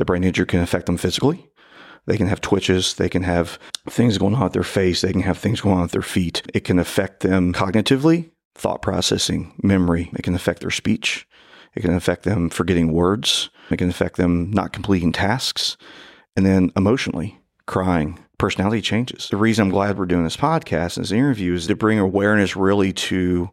The brain injury can affect them physically. They can have twitches. They can have things going on with their face. They can have things going on with their feet. It can affect them cognitively, thought processing, memory. It can affect their speech. It can affect them forgetting words. It can affect them not completing tasks. And then emotionally, crying, personality changes. The reason I'm glad we're doing this podcast and this interview is to bring awareness really to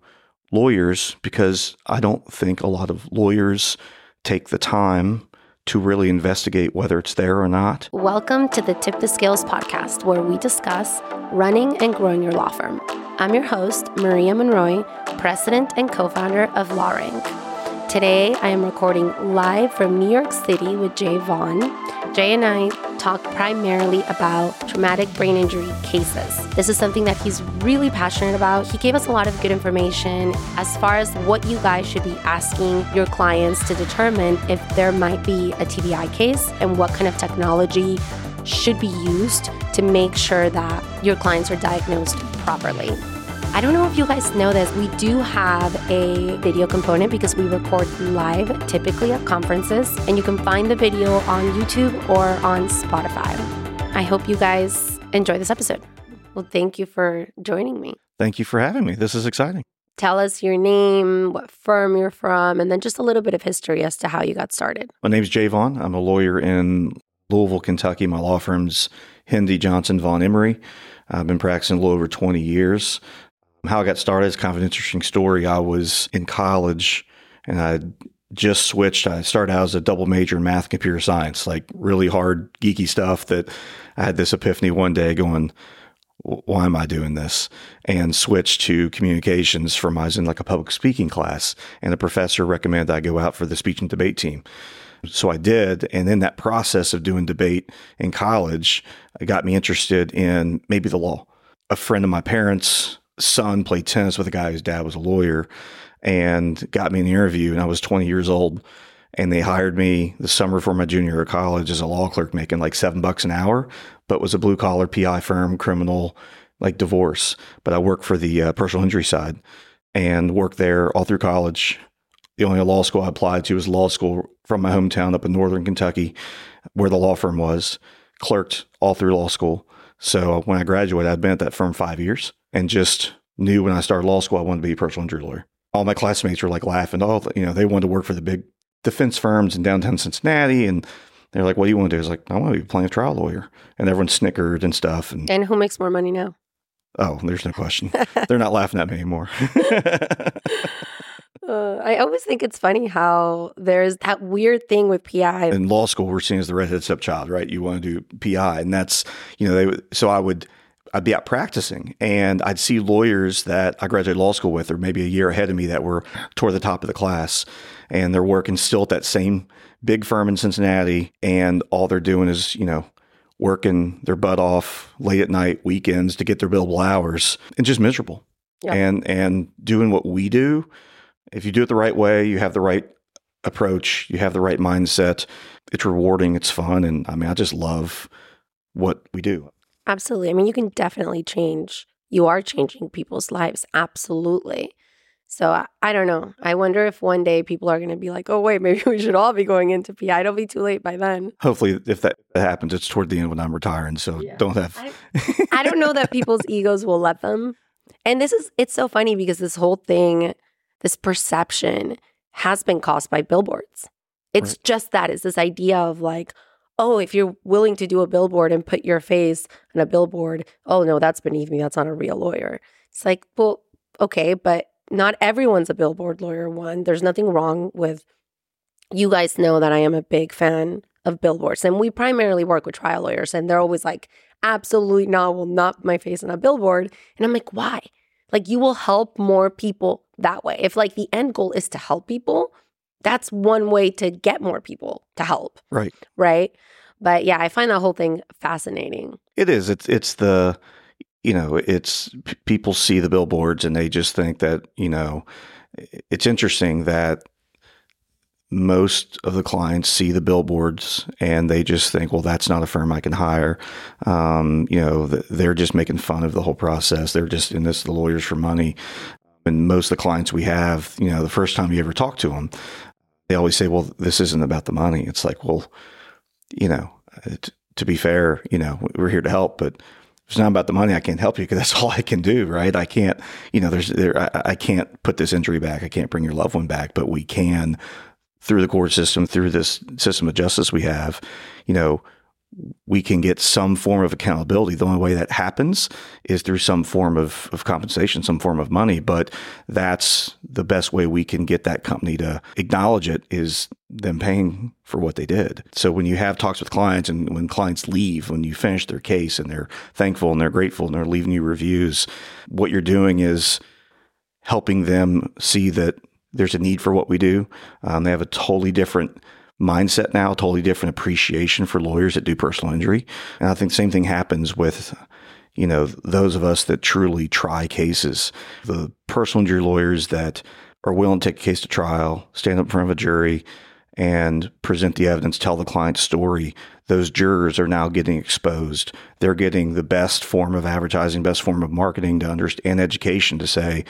lawyers because I don't think a lot of lawyers take the time to really investigate whether it's there or not. Welcome to the Tip the Scales podcast, where we discuss running and growing your law firm. I'm your host, Maria Monroy, president and co founder of LawRank. Today, I am recording live from New York City with Jay Vaughn. Jay and I talk primarily about traumatic brain injury cases. This is something that he's really passionate about. He gave us a lot of good information as far as what you guys should be asking your clients to determine if there might be a TBI case and what kind of technology should be used to make sure that your clients are diagnosed properly. I don't know if you guys know this, we do have a video component because we record live typically at conferences, and you can find the video on YouTube or on Spotify. I hope you guys enjoy this episode. Well, thank you for joining me. Thank you for having me. This is exciting. Tell us your name, what firm you're from, and then just a little bit of history as to how you got started. My name's Jay Vaughn. I'm a lawyer in Louisville, Kentucky. My law firm's Hendy Johnson Vaughn Emery. I've been practicing a little over 20 years. How I got started is kind of an interesting story. I was in college and I just switched. I started out as a double major in math and computer science, like really hard, geeky stuff that I had this epiphany one day going, why am I doing this? And switched to communications from I was in like a public speaking class, and the professor recommended I go out for the speech and debate team. So I did. And in that process of doing debate in college, it got me interested in maybe the law. A friend of my parents son played tennis with a guy whose dad was a lawyer and got me an interview and I was 20 years old. And they hired me the summer before my junior year of college as a law clerk making like seven bucks an hour but was a blue collar pi firm criminal like divorce. But i worked for the uh, personal injury side and worked there all through college. The only law school i applied to was law school from my hometown up in northern kentucky where the law firm was clerked all through law school. So when i graduated i'd been at that firm five years and just knew when I started law school I wanted to be a personal injury lawyer. All my classmates were like laughing. All you know, they wanted to work for the big defense firms in downtown Cincinnati, and they're like, "What do you want to do?" I was like, "I want to be a plaintiff trial lawyer," and everyone snickered and stuff. And, and who makes more money now? Oh, there's no question. they're not laughing at me anymore. Uh, I always think it's funny how there's that weird thing with PI. In law school, we're seen as the redheaded stepchild, right? You want to do PI, and that's you know they. So I would I'd be out practicing and I'd see lawyers that I graduated law school with, or maybe a year ahead of me, that were toward the top of the class, and they're working still at that same big firm in Cincinnati, and all they're doing is, you know, working their butt off late at night, weekends to get their billable hours, and just miserable. Yeah. And and doing what we do, if you do it the right way, you have the right approach, you have the right mindset. It's rewarding, it's fun, and I mean, I just love what we do. Absolutely. I mean, you can definitely change. You are changing people's lives. Absolutely. So I, I don't know. I wonder if one day people are going to be like, oh, wait, maybe we should all be going into PI. It'll be too late by then. Hopefully, if that happens, it's toward the end when I'm retiring. So yeah. don't have. I, I don't know that people's egos will let them. And this is, it's so funny because this whole thing, this perception has been caused by billboards. It's right. just that. It's this idea of like, oh, if you're willing to do a billboard and put your face on a billboard, oh no, that's beneath me. That's not a real lawyer. It's like, well, okay, but not everyone's a billboard lawyer. One, there's nothing wrong with you guys know that I am a big fan of billboards and we primarily work with trial lawyers and they're always like, absolutely not, will not my face on a billboard. And I'm like, why? Like you will help more people that way. If like the end goal is to help people, that's one way to get more people to help. Right. Right. But yeah, I find that whole thing fascinating. It is. It's it's the you know, it's p- people see the billboards and they just think that, you know, it's interesting that most of the clients see the billboards and they just think, well, that's not a firm I can hire. Um, you know, they're just making fun of the whole process. They're just in this, the lawyers for money. And most of the clients we have, you know, the first time you ever talk to them, they always say, well, this isn't about the money. It's like, well, you know, t- to be fair, you know, we're here to help, but it's not about the money. I can't help you because that's all I can do, right? I can't, you know, there's there, I, I can't put this injury back. I can't bring your loved one back, but we can through the court system, through this system of justice we have, you know, we can get some form of accountability. The only way that happens is through some form of, of compensation, some form of money. But that's the best way we can get that company to acknowledge it is them paying for what they did. So when you have talks with clients and when clients leave, when you finish their case and they're thankful and they're grateful and they're leaving you reviews, what you're doing is helping them see that there's a need for what we do. Um, they have a totally different mindset now, totally different appreciation for lawyers that do personal injury. And I think the same thing happens with, you know, those of us that truly try cases. The personal injury lawyers that are willing to take a case to trial, stand up in front of a jury, and present the evidence, tell the client's story, those jurors are now getting exposed. They're getting the best form of advertising, best form of marketing to understand and education to say,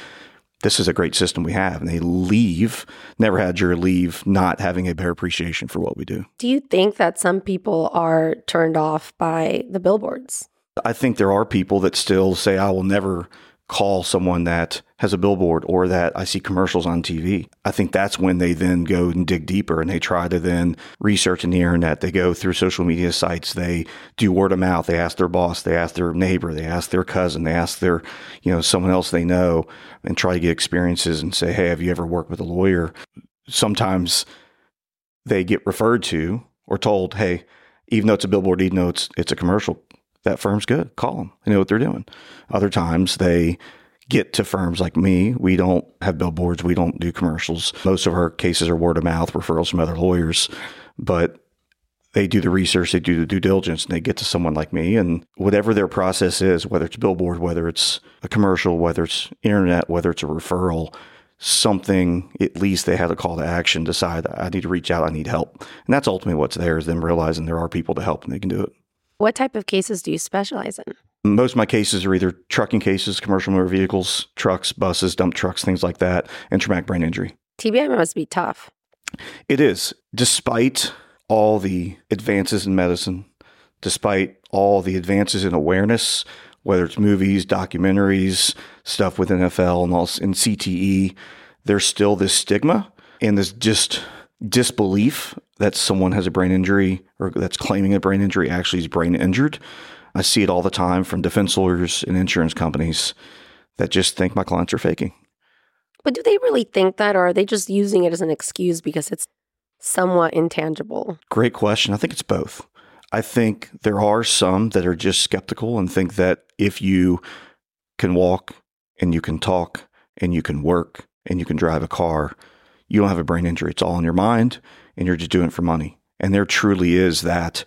this is a great system we have. And they leave, never had your leave, not having a better appreciation for what we do. Do you think that some people are turned off by the billboards? I think there are people that still say, I will never call someone that has a billboard or that I see commercials on TV. I think that's when they then go and dig deeper and they try to then research in the internet. They go through social media sites. They do word of mouth. They ask their boss. They ask their neighbor. They ask their cousin. They ask their, you know, someone else they know and try to get experiences and say, Hey, have you ever worked with a lawyer? Sometimes they get referred to or told, Hey, even though it's a billboard, even though it's, it's a commercial, that firm's good. Call them. They know what they're doing. Other times they get to firms like me. We don't have billboards. We don't do commercials. Most of our cases are word of mouth, referrals from other lawyers, but they do the research, they do the due diligence, and they get to someone like me. And whatever their process is, whether it's billboard, whether it's a commercial, whether it's internet, whether it's a referral, something, at least they have a call to action, decide I need to reach out, I need help. And that's ultimately what's there is them realizing there are people to help and they can do it. What type of cases do you specialize in? Most of my cases are either trucking cases, commercial motor vehicles, trucks, buses, dump trucks, things like that, and traumatic brain injury. TBI must be tough. It is. Despite all the advances in medicine, despite all the advances in awareness, whether it's movies, documentaries, stuff with NFL and all in CTE, there's still this stigma and this just disbelief that someone has a brain injury or that's claiming a brain injury actually is brain injured. I see it all the time from defense lawyers and insurance companies that just think my clients are faking. But do they really think that, or are they just using it as an excuse because it's somewhat intangible? Great question. I think it's both. I think there are some that are just skeptical and think that if you can walk and you can talk and you can work and you can drive a car, you don't have a brain injury. It's all in your mind and you're just doing it for money. And there truly is that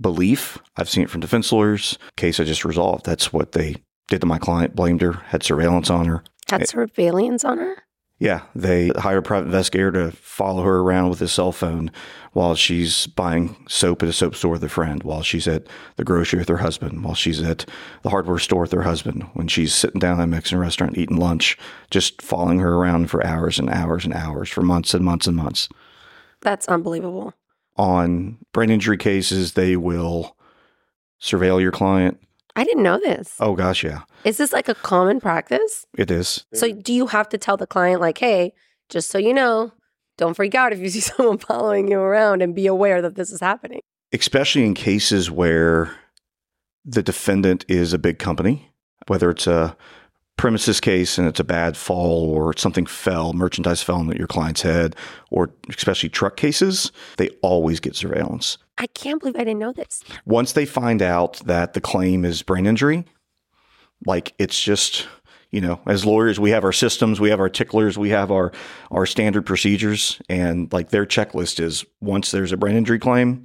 belief. I've seen it from defense lawyers. Case I just resolved. That's what they did to my client, blamed her, had surveillance on her. Had surveillance on her? Yeah, they hire a private investigator to follow her around with his cell phone while she's buying soap at a soap store with a friend, while she's at the grocery with her husband, while she's at the hardware store with her husband, when she's sitting down at a Mexican restaurant eating lunch, just following her around for hours and hours and hours for months and months and months. That's unbelievable. On brain injury cases, they will surveil your client. I didn't know this. Oh, gosh, yeah. Is this like a common practice? It is. So, do you have to tell the client, like, hey, just so you know, don't freak out if you see someone following you around and be aware that this is happening? Especially in cases where the defendant is a big company, whether it's a premises case and it's a bad fall or something fell, merchandise fell on your client's head, or especially truck cases, they always get surveillance. I can't believe I didn't know this. Once they find out that the claim is brain injury, like it's just, you know, as lawyers, we have our systems, we have our ticklers, we have our our standard procedures, and like their checklist is once there's a brain injury claim,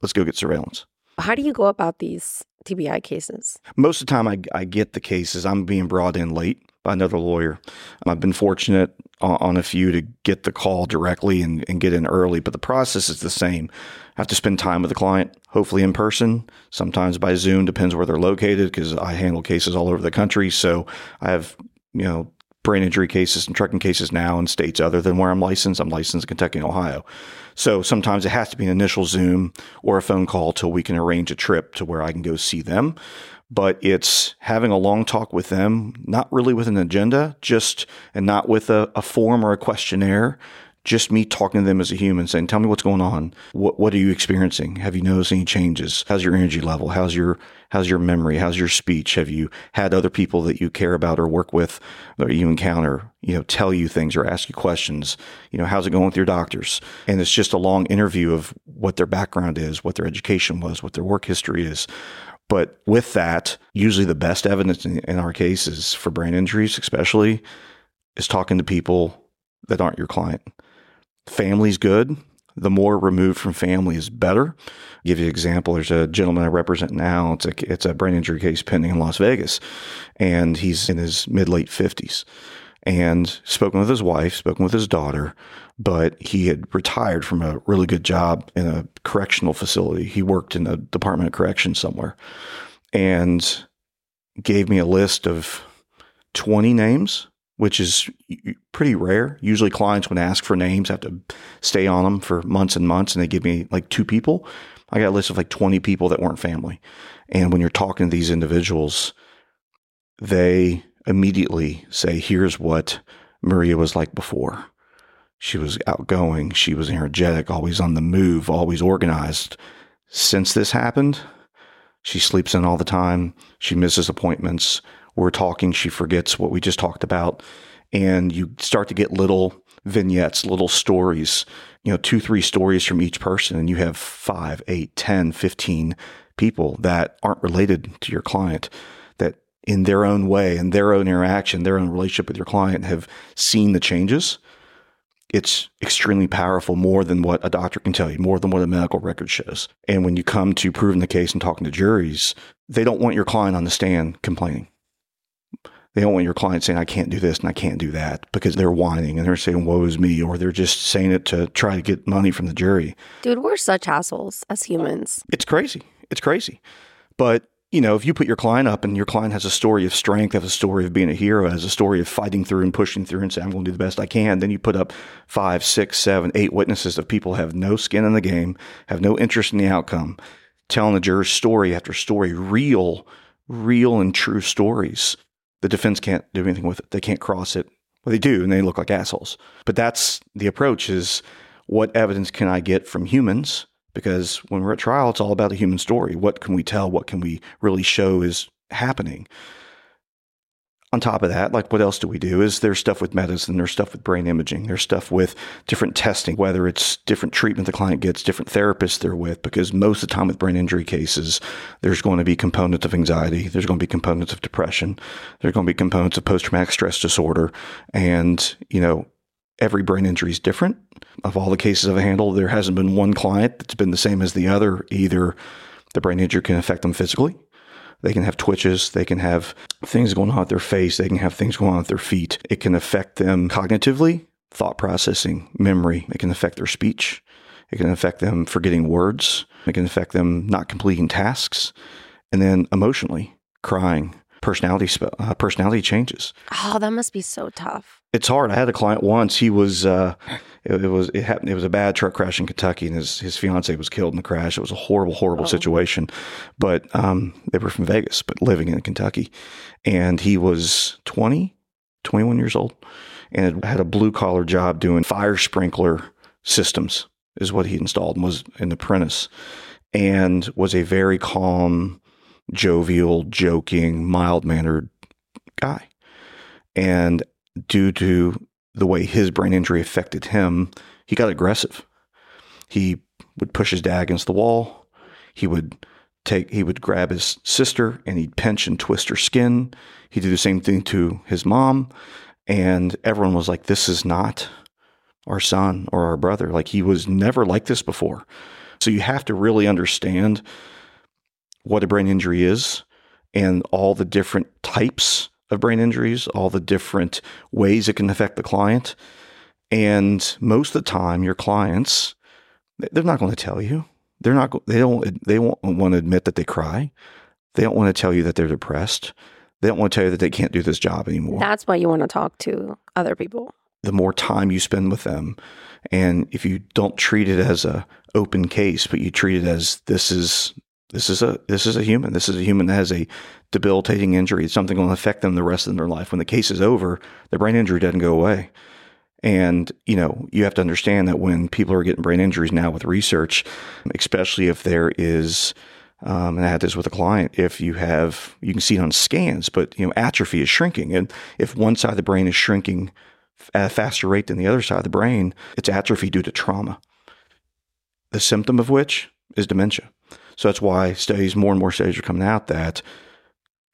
let's go get surveillance. How do you go about these TBI cases? Most of the time, I, I get the cases. I'm being brought in late by another lawyer. Um, I've been fortunate on, on a few to get the call directly and, and get in early, but the process is the same. I have to spend time with the client, hopefully in person, sometimes by Zoom, depends where they're located because I handle cases all over the country. So I have, you know, brain injury cases and trucking cases now in states other than where I'm licensed. I'm licensed in Kentucky and Ohio. So sometimes it has to be an initial Zoom or a phone call till we can arrange a trip to where I can go see them. But it's having a long talk with them, not really with an agenda, just and not with a, a form or a questionnaire, just me talking to them as a human, saying, "Tell me what's going on. What what are you experiencing? Have you noticed any changes? How's your energy level? How's your how's your memory? How's your speech? Have you had other people that you care about or work with that you encounter, you know, tell you things or ask you questions? You know, how's it going with your doctors? And it's just a long interview of what their background is, what their education was, what their work history is. But with that, usually the best evidence in, in our cases for brain injuries, especially, is talking to people that aren't your client Family's good. The more removed from family is better. I'll give you an example. There's a gentleman I represent now. It's a it's a brain injury case pending in Las Vegas, and he's in his mid late fifties. And spoken with his wife, spoken with his daughter, but he had retired from a really good job in a correctional facility. He worked in the Department of Corrections somewhere, and gave me a list of 20 names which is pretty rare. Usually clients, when ask for names, have to stay on them for months and months, and they give me like two people. I got a list of like 20 people that weren't family. And when you're talking to these individuals, they immediately say, here's what Maria was like before. She was outgoing. She was energetic, always on the move, always organized. Since this happened, she sleeps in all the time. She misses appointments we're talking, she forgets what we just talked about. And you start to get little vignettes, little stories, you know, two, three stories from each person. And you have five, eight, 10, 15 people that aren't related to your client in their own way, in their own interaction, their own relationship with your client have seen the changes. It's extremely powerful, more than what a doctor can tell you, more than what a medical record shows. And when you come to proving the case and talking to juries, they don't want your client on the stand complaining they don't want your client saying, I can't do this and I can't do that because they're whining and they're saying, woe is me, or they're just saying it to try to get money from the jury. Dude, we're such assholes as humans. It's crazy. It's crazy. But, you know, if you put your client up and your client has a story of strength, has a story of being a hero, has a story of fighting through and pushing through and saying, I'm going to do the best I can, then you put up five, six, seven, eight witnesses of people have no skin in the game, have no interest in the outcome, telling the jurors story after story, real, real and true stories the defense can't do anything with it. They can't cross it. Well, they do, and they look like assholes. But that's the approach is what evidence can I get from humans? Because when we're at trial, it's all about the human story. What can we tell? What can we really show is happening? on top of that, like what else do we do? Is there stuff with medicine, there's stuff with brain imaging, there's stuff with different testing, whether it's different treatment the client gets, different therapists they're with, because most of the time with brain injury cases, there's going to be components of anxiety, there's going to be components of depression, there's going to be components of post traumatic stress disorder. And, you know, every brain injury is different. Of all the cases I've handled, there hasn't been one client that's been the same as the other. Either the brain injury can affect them physically, they can have twitches. They can have things going on with their face. They can have things going on with their feet. It can affect them cognitively, thought processing, memory. It can affect their speech. It can affect them forgetting words. It can affect them not completing tasks. And then emotionally, crying, personality uh, personality changes. Oh, that must be so tough. It's hard. I had a client once. He was uh, it, it, was it happened. It was a bad truck crash in Kentucky, and his his fiance was killed in the crash. It was a horrible, horrible oh. situation. But um, they were from Vegas, but living in Kentucky, and he was 20, 21 years old, and had a blue collar job doing fire sprinkler systems. Is what he installed and was an apprentice, and was a very calm jovial, joking, mild mannered guy. And due to the way his brain injury affected him, he got aggressive. He would push his dad against the wall. He would take he would grab his sister and he'd pinch and twist her skin. He'd do the same thing to his mom. And everyone was like, This is not our son or our brother. Like he was never like this before. So you have to really understand what a brain injury is and all the different types of brain injuries, all the different ways it can affect the client. And most of the time, your clients, they're not going to tell you. They're not. They don't. They won't want to admit that they cry. They don't want to tell you that they're depressed. they don't want to tell you that they can't do this job anymore. That's why you want to talk to other people. The more time you spend with them, and if you don't treat it as a open case, but you treat it as this is this is a this is a human. This is a human that has a debilitating injury. It's something going to affect them the rest of their life. When the case is over, the brain injury doesn't go away. And you know, you have to understand that when people are getting brain injuries now with research, especially if there is um, and I had this with a client. If you have, you can see it on scans, but you know, atrophy is shrinking, and if one side of the brain is shrinking at a faster rate than the other side of the brain, it's atrophy due to trauma. The symptom of which is dementia. So that's why studies, more and more studies are coming out that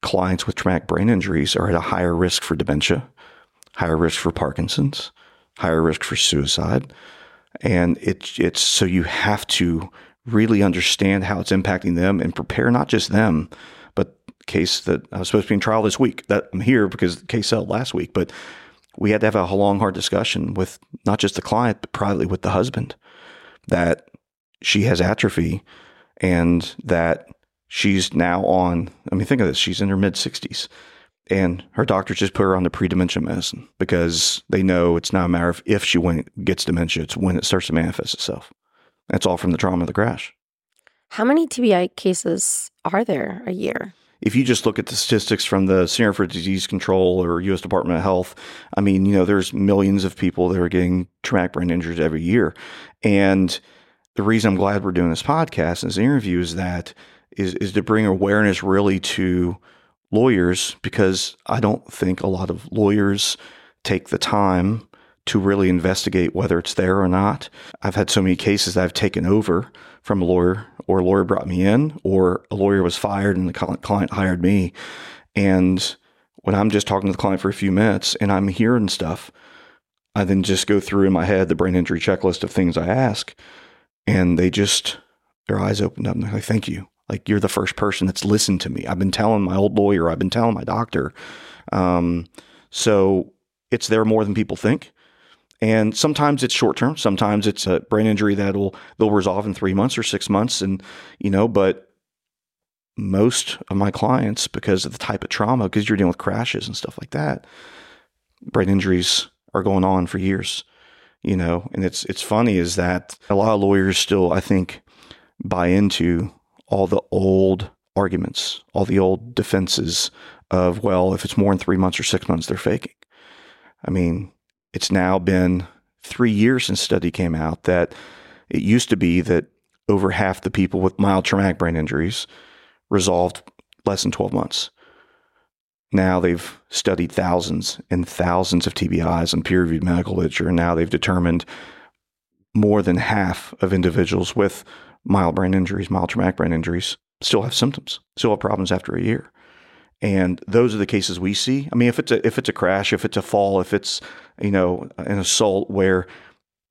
clients with traumatic brain injuries are at a higher risk for dementia, higher risk for Parkinson's, higher risk for suicide. And it's it's so you have to really understand how it's impacting them and prepare not just them, but case that I was supposed to be in trial this week. That I'm here because the case settled last week, but we had to have a long, hard discussion with not just the client, but privately with the husband that she has atrophy and that she's now on. I mean, think of this: she's in her mid 60s, and her doctors just put her on the pre-dementia medicine because they know it's not a matter of if she gets dementia; it's when it starts to manifest itself. That's all from the trauma of the crash. How many TBI cases are there a year? If you just look at the statistics from the Center for Disease Control or U.S. Department of Health, I mean, you know, there's millions of people that are getting traumatic brain injuries every year. And the reason I'm glad we're doing this podcast and this interview is that is, is to bring awareness really to lawyers because I don't think a lot of lawyers take the time to really investigate whether it's there or not. I've had so many cases that I've taken over from a lawyer, or a lawyer brought me in, or a lawyer was fired and the client hired me. And when I'm just talking to the client for a few minutes and I'm hearing stuff, I then just go through in my head the brain injury checklist of things I ask, and they just their eyes opened up and they're like, "Thank you." Like you're the first person that's listened to me. I've been telling my old lawyer, I've been telling my doctor. Um, so it's there more than people think. And sometimes it's short term. Sometimes it's a brain injury that'll they'll resolve in three months or six months. And you know, but most of my clients, because of the type of trauma, because you're dealing with crashes and stuff like that, brain injuries are going on for years. You know, and it's it's funny is that a lot of lawyers still, I think, buy into all the old arguments, all the old defenses of, well, if it's more than three months or six months, they're faking. I mean, it's now been three years since study came out that it used to be that over half the people with mild traumatic brain injuries resolved less than 12 months. Now they've studied thousands and thousands of TBIs and peer reviewed medical literature, and now they've determined more than half of individuals with mild brain injuries, mild traumatic brain injuries, still have symptoms, still have problems after a year. And those are the cases we see. I mean, if it's a if it's a crash, if it's a fall, if it's you know an assault where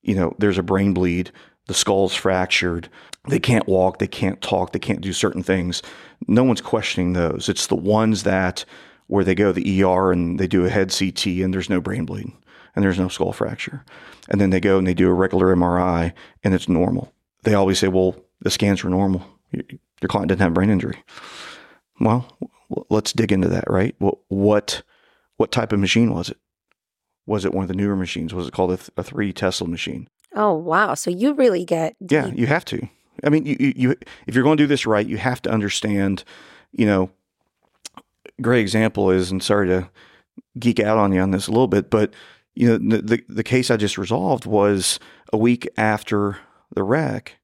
you know there's a brain bleed, the skull's fractured, they can't walk, they can't talk, they can't do certain things. No one's questioning those. It's the ones that where they go to the ER and they do a head CT and there's no brain bleed and there's no skull fracture, and then they go and they do a regular MRI and it's normal. They always say, "Well, the scans were normal. Your client didn't have brain injury." Well, let's dig into that, right? What what what type of machine was it? Was it one of the newer machines? Was it called a, th- a three Tesla machine? Oh wow! So you really get deep. yeah. You have to. I mean, you, you, you if you're going to do this right, you have to understand. You know, great example is, and sorry to geek out on you on this a little bit, but you know, the, the, the case I just resolved was a week after the wreck.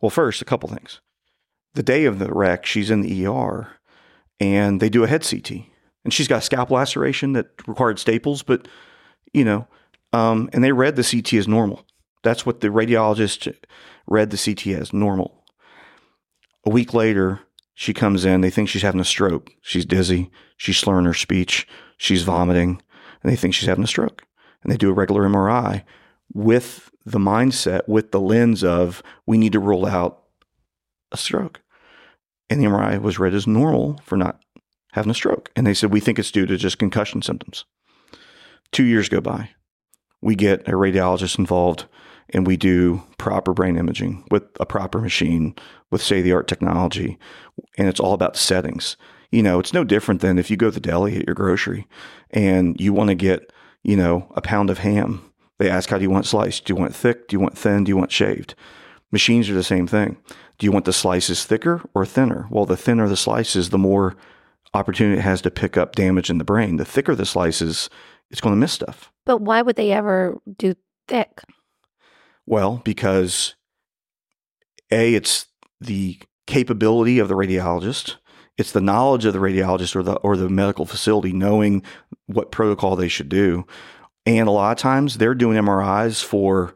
Well, first, a couple things. The day of the wreck, she's in the ER and they do a head CT. And she's got a scalp laceration that required staples, but you know, um, and they read the CT as normal. That's what the radiologist read the CT as normal. A week later, she comes in. They think she's having a stroke. She's dizzy. She's slurring her speech. She's vomiting, and they think she's having a stroke. And they do a regular MRI with the mindset, with the lens of we need to rule out a stroke and the MRI was read as normal for not having a stroke. And they said, we think it's due to just concussion symptoms. Two years go by. We get a radiologist involved and we do proper brain imaging with a proper machine with state of the art technology. And it's all about settings. You know, it's no different than if you go to the deli at your grocery and you want to get, you know, a pound of ham. They ask, how do you want sliced? Do you want thick? Do you want thin? Do you want shaved? Machines are the same thing. Do you want the slices thicker or thinner? Well, the thinner the slices, the more opportunity it has to pick up damage in the brain. The thicker the slices, it's going to miss stuff. But why would they ever do thick? Well, because A, it's the capability of the radiologist. It's the knowledge of the radiologist or the or the medical facility knowing what protocol they should do. And a lot of times they're doing MRIs for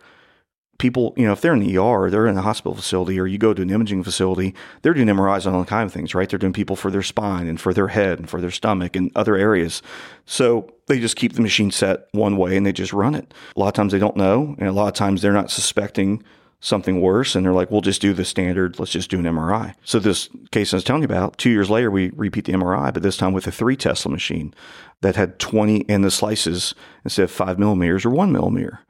people, you know, if they're in the ER, they're in a hospital facility, or you go to an imaging facility, they're doing MRIs on all kinds of things, right? They're doing people for their spine and for their head and for their stomach and other areas. So they just keep the machine set one way and they just run it. A lot of times they don't know, and a lot of times they're not suspecting something worse and they're like, we'll just do the standard, let's just do an MRI. So this case I was telling you about, two years later, we repeat the MRI, but this time with a three Tesla machine that had 20 in the slices instead of five millimeters or one millimeter.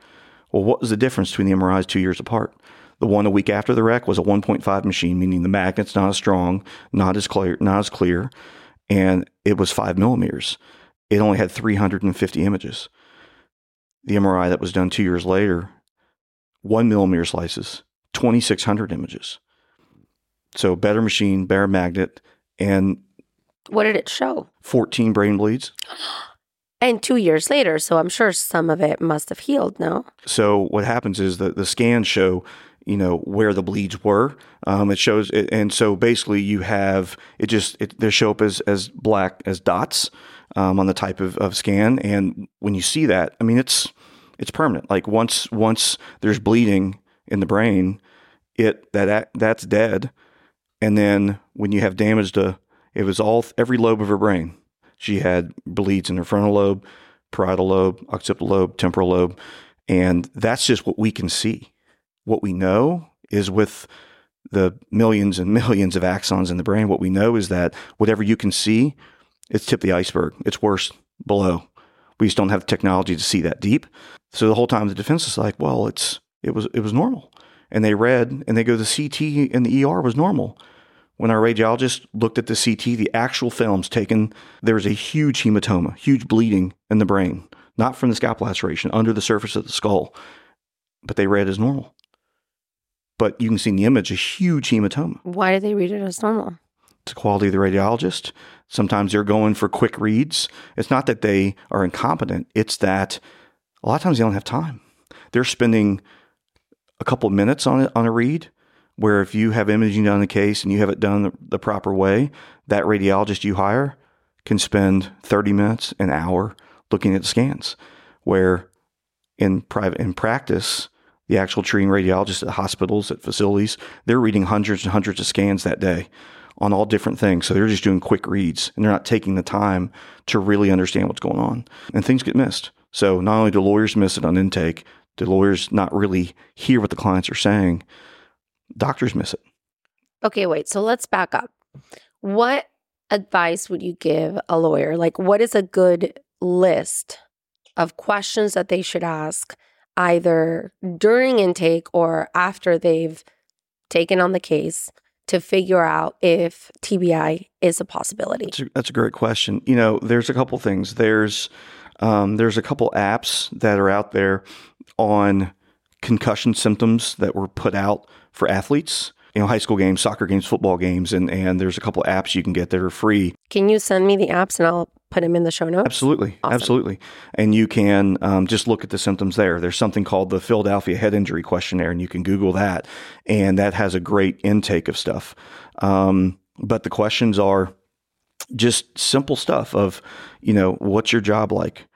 Well, what was the difference between the MRIs two years apart? The one a week after the wreck was a 1.5 machine, meaning the magnet's not as strong, not as clear, not as clear, and it was five millimeters. It only had 350 images. The MRI that was done two years later, one millimeter slices, 2,600 images. So better machine, better magnet, and What did it show? 14 brain bleeds. And two years later, so I'm sure some of it must have healed, no? So what happens is that the scans show, you know, where the bleeds were. Um, it shows, it, and so basically you have it just it, they show up as as black as dots um, on the type of, of scan, and when you see that, I mean, it's it's permanent. Like once once there's bleeding in the brain, it that that's dead, and then when you have damage to it was all every lobe of her brain. She had bleeds in her frontal lobe, parietal lobe, occipital lobe, temporal lobe, and that's just what we can see. What we know is with the millions and millions of axons in the brain, what we know is that whatever you can see, it's tip of the iceberg. It's worse below. We just don't have the technology to see that deep. So the whole time the defense is like, well, it's it was it was normal. And they read and they go, the CT in the ER was normal. When our radiologist looked at the CT, the actual films taken, there was a huge hematoma, huge bleeding in the brain, not from the scalp laceration, under the surface of the skull. But they read as normal. But you can see in the image a huge hematoma. Why did they read it as normal? It's the quality of the radiologist. Sometimes they're going for quick reads. It's not that they are incompetent, it's that a lot of times they don't have time. They're spending a couple of minutes on it on a read where if you have imaging done on the case and you have it done the, the, proper way, that radiologist you hire can spend 30 minutes, an hour looking at the scans. Where in private in practice, the actual treating radiologists at hospitals, at facilities, they're reading hundreds and hundreds of scans that day on all different things. So they're just doing quick reads and they're not taking the time to really understand what's going on. And things get missed. So not only do lawyers miss it on intake, do lawyers not really hear what the clients are saying, doctors miss it. Okay, wait. So let's back up. What advice would you give a lawyer? Like, what is a good list of questions that they should ask either during intake or after they've taken on the case to figure out if TBI is a possibility? That's a, that's a great question. You know, there's a couple things. There's um, there's a couple apps that are out there on concussion symptoms that were put out for athletes. You know, high school games, soccer games, football games, and and there's a couple apps you can get that are free. Can you send me the apps and I'll put them in the show notes? Absolutely, awesome. absolutely. And you can um, just look at the symptoms there. There's something called the Philadelphia Head Injury Questionnaire, and you can Google that, and that has a great intake of stuff. Um, but the questions are just simple stuff of, you know, what's your job like?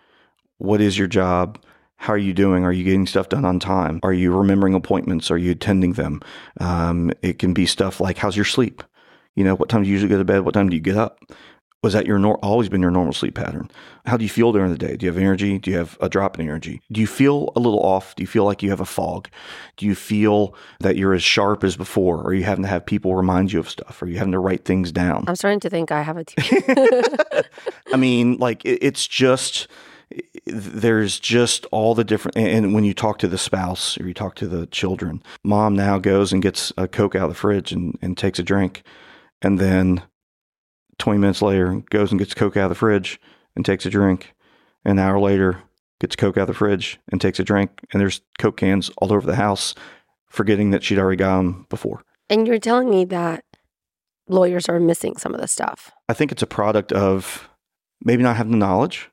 What is your job? How are you doing? Are you getting stuff done on time? Are you remembering appointments? Are you attending them? Um, it can be stuff like, how's your sleep? You know, what time do you usually go to bed? What time do you get up? Was that your nor- always been your normal sleep pattern? How do you feel during the day? Do you have energy? Do you have a drop in energy? Do you feel a little off? Do you feel like you have a fog? Do you feel that you're as sharp as before? Or are you having to have people remind you of stuff? Are you having to write things down? I'm starting to think I have a TBI. I mean, like it, it's just there's just all the different and when you talk to the spouse or you talk to the children mom now goes and gets a coke out of the fridge and, and takes a drink and then 20 minutes later, goes and gets Coke out of the fridge and takes a drink. An hour later, gets Coke out of the fridge and takes a drink. And there's Coke cans all over the house, forgetting that she'd already got them before. And you're telling me that lawyers are missing some of the stuff. I think it's a product of maybe not having the knowledge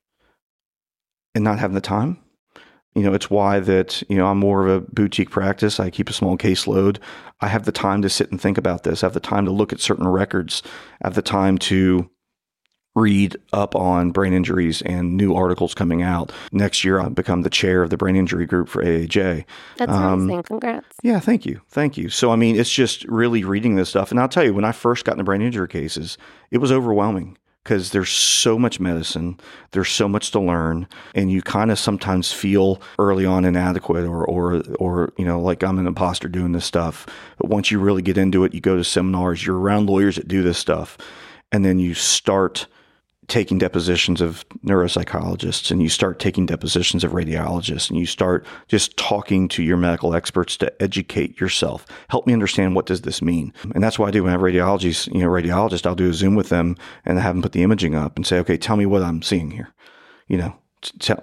and not having the time. You know, it's why that, you know, I'm more of a boutique practice. I keep a small caseload. I have the time to sit and think about this. I have the time to look at certain records. I have the time to read up on brain injuries and new articles coming out. Next year, I'll become the chair of the brain injury group for AAJ. That's um, amazing. Congrats. Yeah, thank you. Thank you. So, I mean, it's just really reading this stuff. And I'll tell you, when I first got into brain injury cases, it was overwhelming because there's so much medicine, there's so much to learn, and you kind of sometimes feel early on inadequate or or or you know like I'm an imposter doing this stuff. But once you really get into it, you go to seminars, you're around lawyers that do this stuff, and then you start taking depositions of neuropsychologists and you start taking depositions of radiologists and you start just talking to your medical experts to educate yourself. Help me understand what does this mean? And that's what I do when I have radiologists, you know, radiologist, I'll do a Zoom with them and have them put the imaging up and say, okay, tell me what I'm seeing here. You know,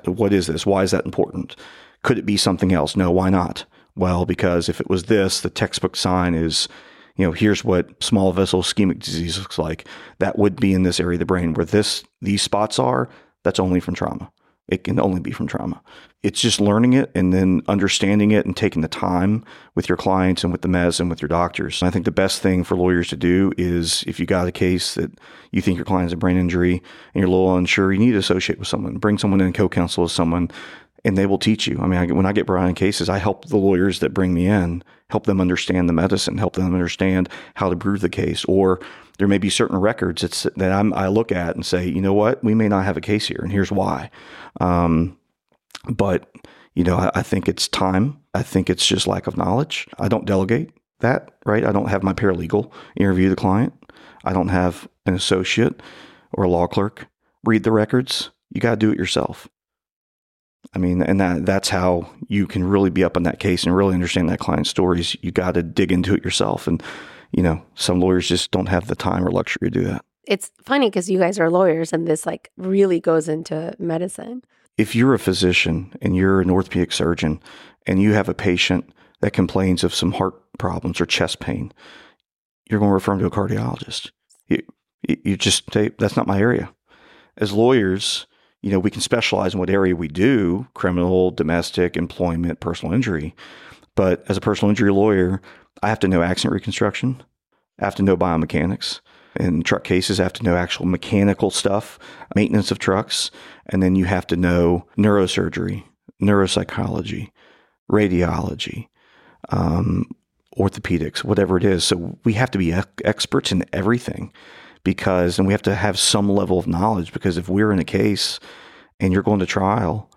what is this? Why is that important? Could it be something else? No, why not? Well, because if it was this, the textbook sign is you know, here's what small vessel ischemic disease looks like. That would be in this area of the brain where this these spots are. That's only from trauma. It can only be from trauma. It's just learning it and then understanding it and taking the time with your clients and with the meds and with your doctors. And I think the best thing for lawyers to do is if you got a case that you think your client has a brain injury and you're a little unsure, you need to associate with someone, bring someone in, co-counsel with someone, and they will teach you. I mean, I, when I get brought in cases, I help the lawyers that bring me in help them understand the medicine, help them understand how to prove the case. Or there may be certain records that I'm, i look at and say, you know what, we may not have a case here, and here's why. Um, but you know, I, I think it's time. I think it's just lack of knowledge. I don't delegate that, right? I don't have my paralegal interview the client. I don't have an associate or a law clerk read the records. You got to do it yourself. I mean, and that that's how you can really be up on that case and really understand that client's stories. You got to dig into it yourself, and you know, some lawyers just don't have the time or luxury to do that. It's funny because you guys are lawyers, and this like really goes into medicine. If you're a physician and you're an orthopedic surgeon, and you have a patient that complains of some heart problems or chest pain, you're going to refer them to a cardiologist. You, you just say that's not my area. As lawyers, you know, we can specialize in what area we do criminal, domestic, employment, personal injury. But as a personal injury lawyer, I have to know accident reconstruction, I have to know biomechanics. In truck cases, I have to know actual mechanical stuff, maintenance of trucks, and then you have to know neurosurgery, neuropsychology, radiology, um, orthopedics, whatever it is. So we have to be experts in everything because, and we have to have some level of knowledge because if we're in a case and you're going to trial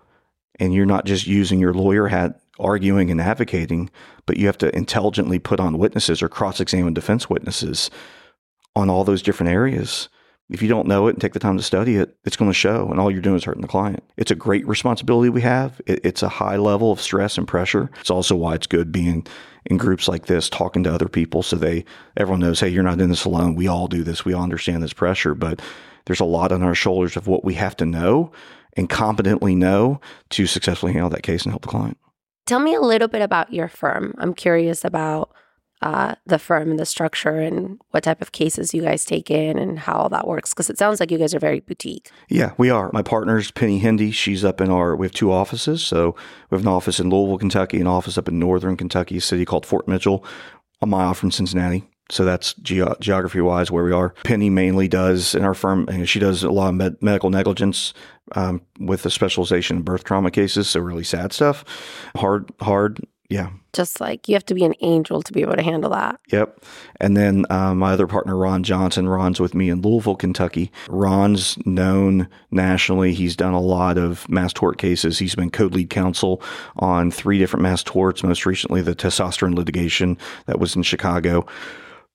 and you're not just using your lawyer hat arguing and advocating, but you have to intelligently put on witnesses or cross examine defense witnesses on all those different areas. If you don't know it and take the time to study it, it's going to show, and all you're doing is hurting the client. It's a great responsibility we have. it's a high level of stress and pressure. It's also why it's good being in groups like this, talking to other people, so they everyone knows, hey, you're not in this alone. We all do this. We all understand this pressure, but there's a lot on our shoulders of what we have to know and competently know to successfully handle that case and help the client. Tell me a little bit about your firm. I'm curious about uh, the firm and the structure and what type of cases you guys take in and how all that works? Because it sounds like you guys are very boutique. Yeah, we are. My partner's Penny Hendy. She's up in our, we have two offices. So we have an office in Louisville, Kentucky, an office up in northern Kentucky, a city called Fort Mitchell, a mile from Cincinnati. So that's ge- geography wise where we are. Penny mainly does in our firm, and she does a lot of med- medical negligence um, with a specialization in birth trauma cases. So really sad stuff, hard, hard yeah. Just like you have to be an angel to be able to handle that. Yep. And then uh, my other partner, Ron Johnson, Ron's with me in Louisville, Kentucky. Ron's known nationally. He's done a lot of mass tort cases. He's been co-lead counsel on three different mass torts, most recently the testosterone litigation that was in Chicago.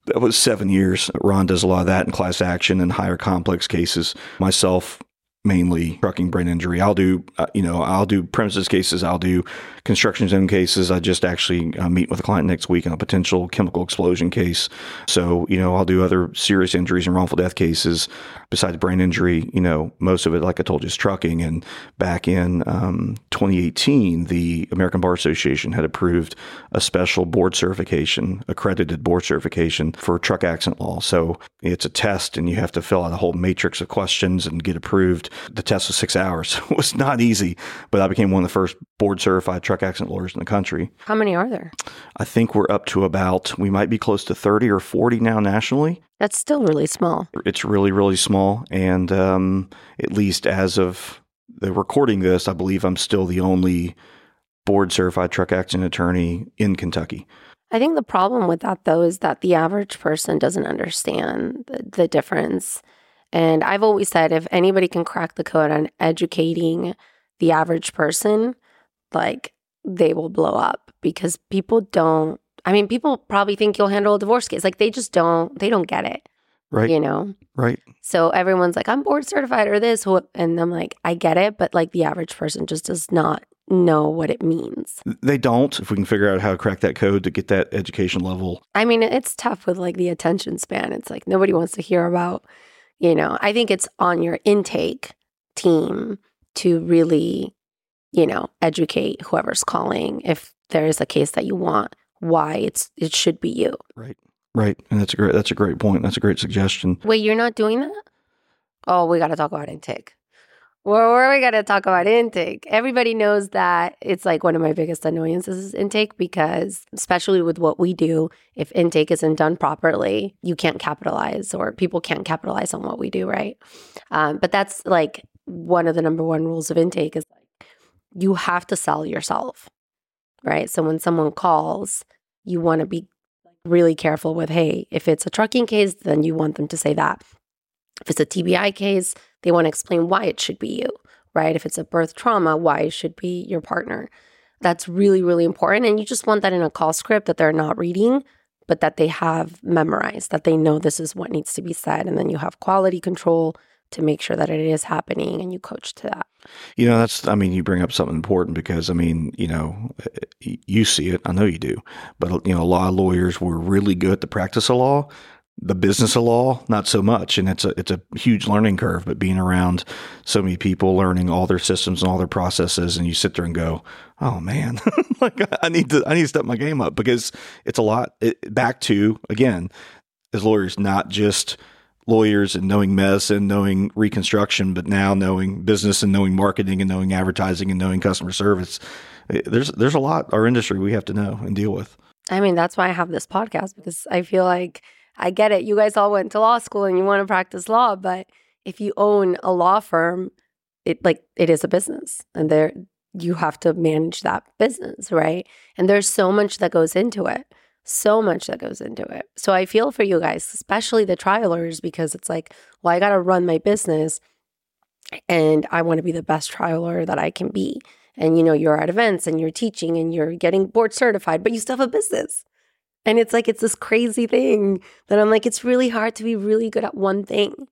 That was seven years. Ron does a lot of that in class action and higher complex cases. Myself, mainly trucking brain injury. I'll do, uh, you know, I'll do premises cases. I'll do construction zone cases. I just actually uh, meet with a client next week on a potential chemical explosion case. So, you know, I'll do other serious injuries and wrongful death cases besides brain injury. You know, most of it, like I told you, is trucking. And back in um, 2018, the American Bar Association had approved a special board certification, accredited board certification for truck accident law. So it's a test and you have to fill out a whole matrix of questions and get approved the test was six hours. it was not easy, but I became one of the first board certified truck accident lawyers in the country. How many are there? I think we're up to about, we might be close to 30 or 40 now nationally. That's still really small. It's really, really small. And um, at least as of the recording this, I believe I'm still the only board certified truck accident attorney in Kentucky. I think the problem with that, though, is that the average person doesn't understand the, the difference and I've always said if anybody can crack the code on educating the average person, like they will blow up because people don't I mean, people probably think you'll handle a divorce case. Like they just don't they don't get it. Right. You know? Right. So everyone's like, I'm board certified or this. And I'm like, I get it. But like the average person just does not know what it means. They don't. If we can figure out how to crack that code to get that education level. I mean, it's tough with like the attention span. It's like nobody wants to hear about you know, I think it's on your intake team to really, you know, educate whoever's calling if there is a case that you want, why it's it should be you. Right. Right. And that's a great that's a great point. That's a great suggestion. Wait, you're not doing that? Oh, we got to talk about intake. Where, where are we going to talk about intake? Everybody knows that it's like one of my biggest annoyances is intake because, especially with what we do, if intake isn't done properly, you can't capitalize or people can't capitalize on what we do, right? Um, but that's like one of the number one rules of intake is like you have to sell yourself, right? So when someone calls, you want to be really careful with, hey, if it's a trucking case, then you want them to say that. If it's a TBI case, they want to explain why it should be you, right? If it's a birth trauma, why it should be your partner. That's really, really important. And you just want that in a call script that they're not reading, but that they have memorized, that they know this is what needs to be said. And then you have quality control to make sure that it is happening and you coach to that. You know, that's, I mean, you bring up something important because, I mean, you know, eh, eh, you see it, I know you do, but, you know, a lot of lawyers were really good at the practice of law, the business of law, not so much. And it's a it's a huge learning curve. But being around so many people, learning all their systems and all their processes, and you sit there and go, "Oh man, like I need to I need to step my game up because it's a lot." It, back to again, as lawyers, not just lawyers and knowing medicine, knowing reconstruction, but now knowing business and knowing marketing and knowing advertising and knowing customer service. Eh, there's there's a lot our industry we have to know and deal with. I mean, that's why I have this podcast because I feel like I get it. You guys all went to law school and you want to practice law, but if you own a law firm, it like it is a business and there you have to manage that business, right? And there's so much that goes into it. So much that goes into it. So I feel for you guys, especially the trialers, because it's like, well, I got to run my business and I want to be the best trialer that I can be. And you know, you're at events and you're teaching and you're getting board certified, but you still have a business. And it's like, it's this crazy thing that I'm like, it's really hard to be really good at one thing,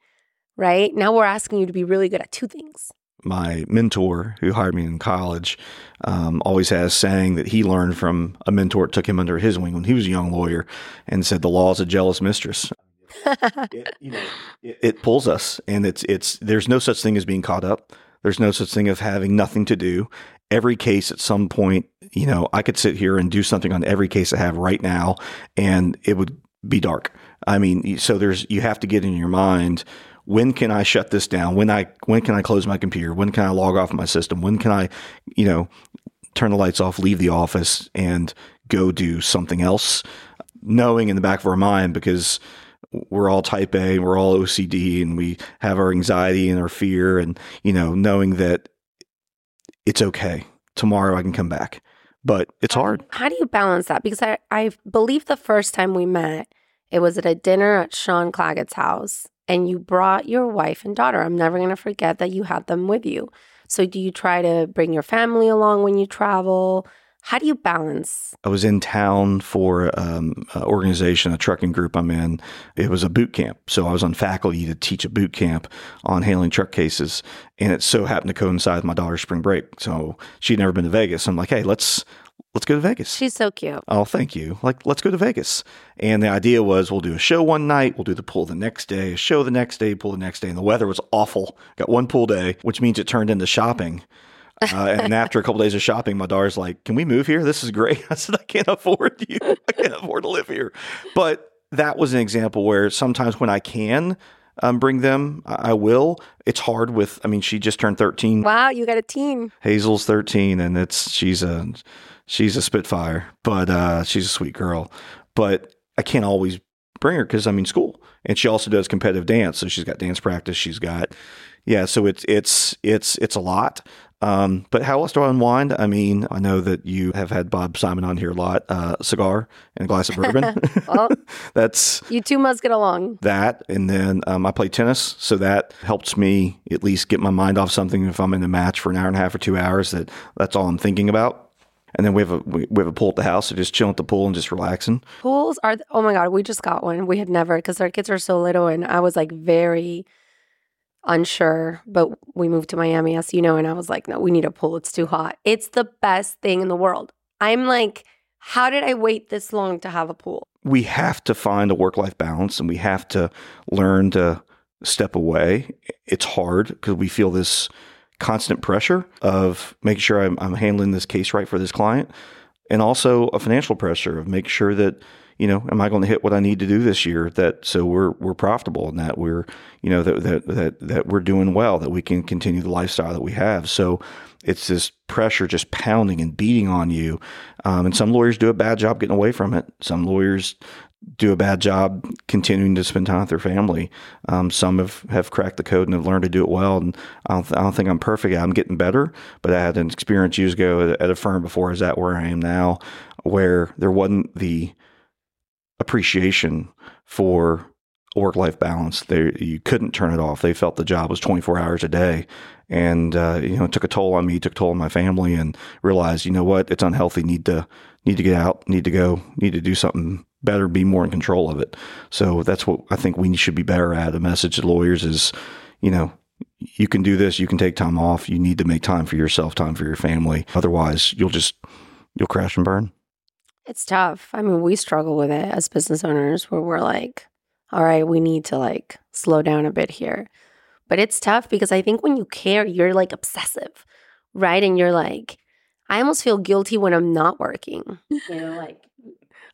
right? Now we're asking you to be really good at two things. My mentor, who hired me in college, um, always has saying that he learned from a mentor that took him under his wing when he was a young lawyer and said, The law is a jealous mistress. it, you know, it, it pulls us, and it's, it's, there's no such thing as being caught up. There's no such thing as having nothing to do every case at some point, you know, I could sit here and do something on every case I have right now and it would be dark. I mean, so there's, you have to get in your mind, when can I shut this down? When I, when can I close my computer? When can I log off my system? When can I, you know, turn the lights off, leave the office and go do something else? Knowing in the back of our mind, because we're all type A, we're all OCD and we have our anxiety and our fear and, you know, knowing that it's okay. Tomorrow I can come back. But it's hard. How do you balance that? Because I, I believe the first time we met, it was at a dinner at Sean Claggett's house, and you brought your wife and daughter. I'm never going to forget that you had them with you. So, do you try to bring your family along when you travel? How do you balance? I was in town for um, an organization, a trucking group I'm in. It was a boot camp. So I was on faculty to teach a boot camp on handling truck cases. And it so happened to coincide with my daughter's spring break. So she'd never been to Vegas. I'm like, hey, let's let's go to Vegas. She's so cute. Oh, thank you. Like, let's go to Vegas. And the idea was we'll do a show one night, we'll do the pool the next day, a show the next day, pool the next day. And the weather was awful. Got one pool day, which means it turned into shopping. Uh, and after a couple days of shopping, my daughter's like, "Can we move here? This is great." I said, "I can't afford you. I can't afford to live here." But that was an example where sometimes when I can um, bring them, I will. It's hard with. I mean, she just turned thirteen. Wow, you got a teen. Hazel's thirteen, and it's she's a she's a spitfire, but uh, she's a sweet girl. But I can't always bring her because I mean school, and she also does competitive dance, so she's got dance practice. She's got yeah, so it's it's it's it's a lot. Um, but how else do I unwind? I mean, I know that you have had Bob Simon on here a lot. Uh, cigar and a glass of bourbon. well, That's you two must get along. that. And then um, I play tennis, so that helps me at least get my mind off something. If I'm in a match for an hour and a half or two hours, that that's all I'm thinking about. And then we have a we, we have a pool at the house, so just chilling at the pool and just relaxing. Pools are, oh my God, we just got one. We had never, because our kids are so little, and I was like very unsure. But we moved to Miami, as you know, and I was like, no, we need a pool. It's too hot. It's the best thing in the world. I'm like, how did I wait this long to have a pool? we have to find a work life balance and we have to learn to step away. It's hard because we feel this constant pressure of making sure I'm, I'm handling this case right for this client and also a financial pressure of making sure that you know am I going to hit what I need to do this year that so we're we're profitable and that we're you know that that that, that we're doing well that we can continue the lifestyle that we have so it's this pressure just pounding and beating on you. Um, and some lawyers do a bad job getting away from it. Some lawyers do a bad job continuing to spend time with their family. Um, some have, have cracked the code and have learned to do it well. And I don't, th- I don't think I'm perfect. I'm getting better, but I had an experience years ago at, a firm before I was at where I am now, where there wasn't the appreciation for work life balance. They you couldn't turn it off. They felt the job was 24 hours a day, and uh, you know it took a toll on me, took a toll on my family, and realized you know what it's unhealthy. Need to need to get out. Need to go. Need to do something better. Be more in control of it. So that's what I think we should be better at. The message to lawyers is, you know. You can do this. You can take time off. You need to make time for yourself, time for your family. Otherwise, you'll just you'll crash and burn. It's tough. I mean, we struggle with it as business owners where we're like, all right, we need to like slow down a bit here. But it's tough because I think when you care, you're like obsessive, right? And you're like, I almost feel guilty when I'm not working. You know, like,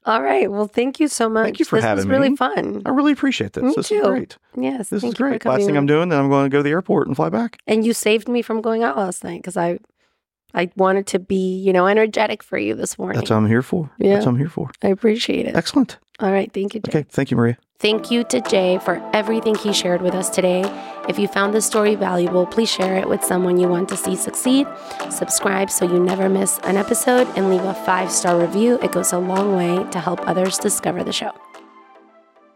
all right. Well, thank you so much. Thank you for this having was really fun. I really appreciate this. Me this too. is great. Yes. This is great. Last thing I'm doing, then I'm going to go to the airport and fly back. And you saved me from going out last night because I, I wanted to be, you know, energetic for you this morning. That's what I'm here for. Yeah. That's what I'm here for. I appreciate it. Excellent. All right. Thank you, Jay. Okay. Thank you, Maria. Thank you to Jay for everything he shared with us today. If you found this story valuable, please share it with someone you want to see succeed. Subscribe so you never miss an episode and leave a five star review. It goes a long way to help others discover the show.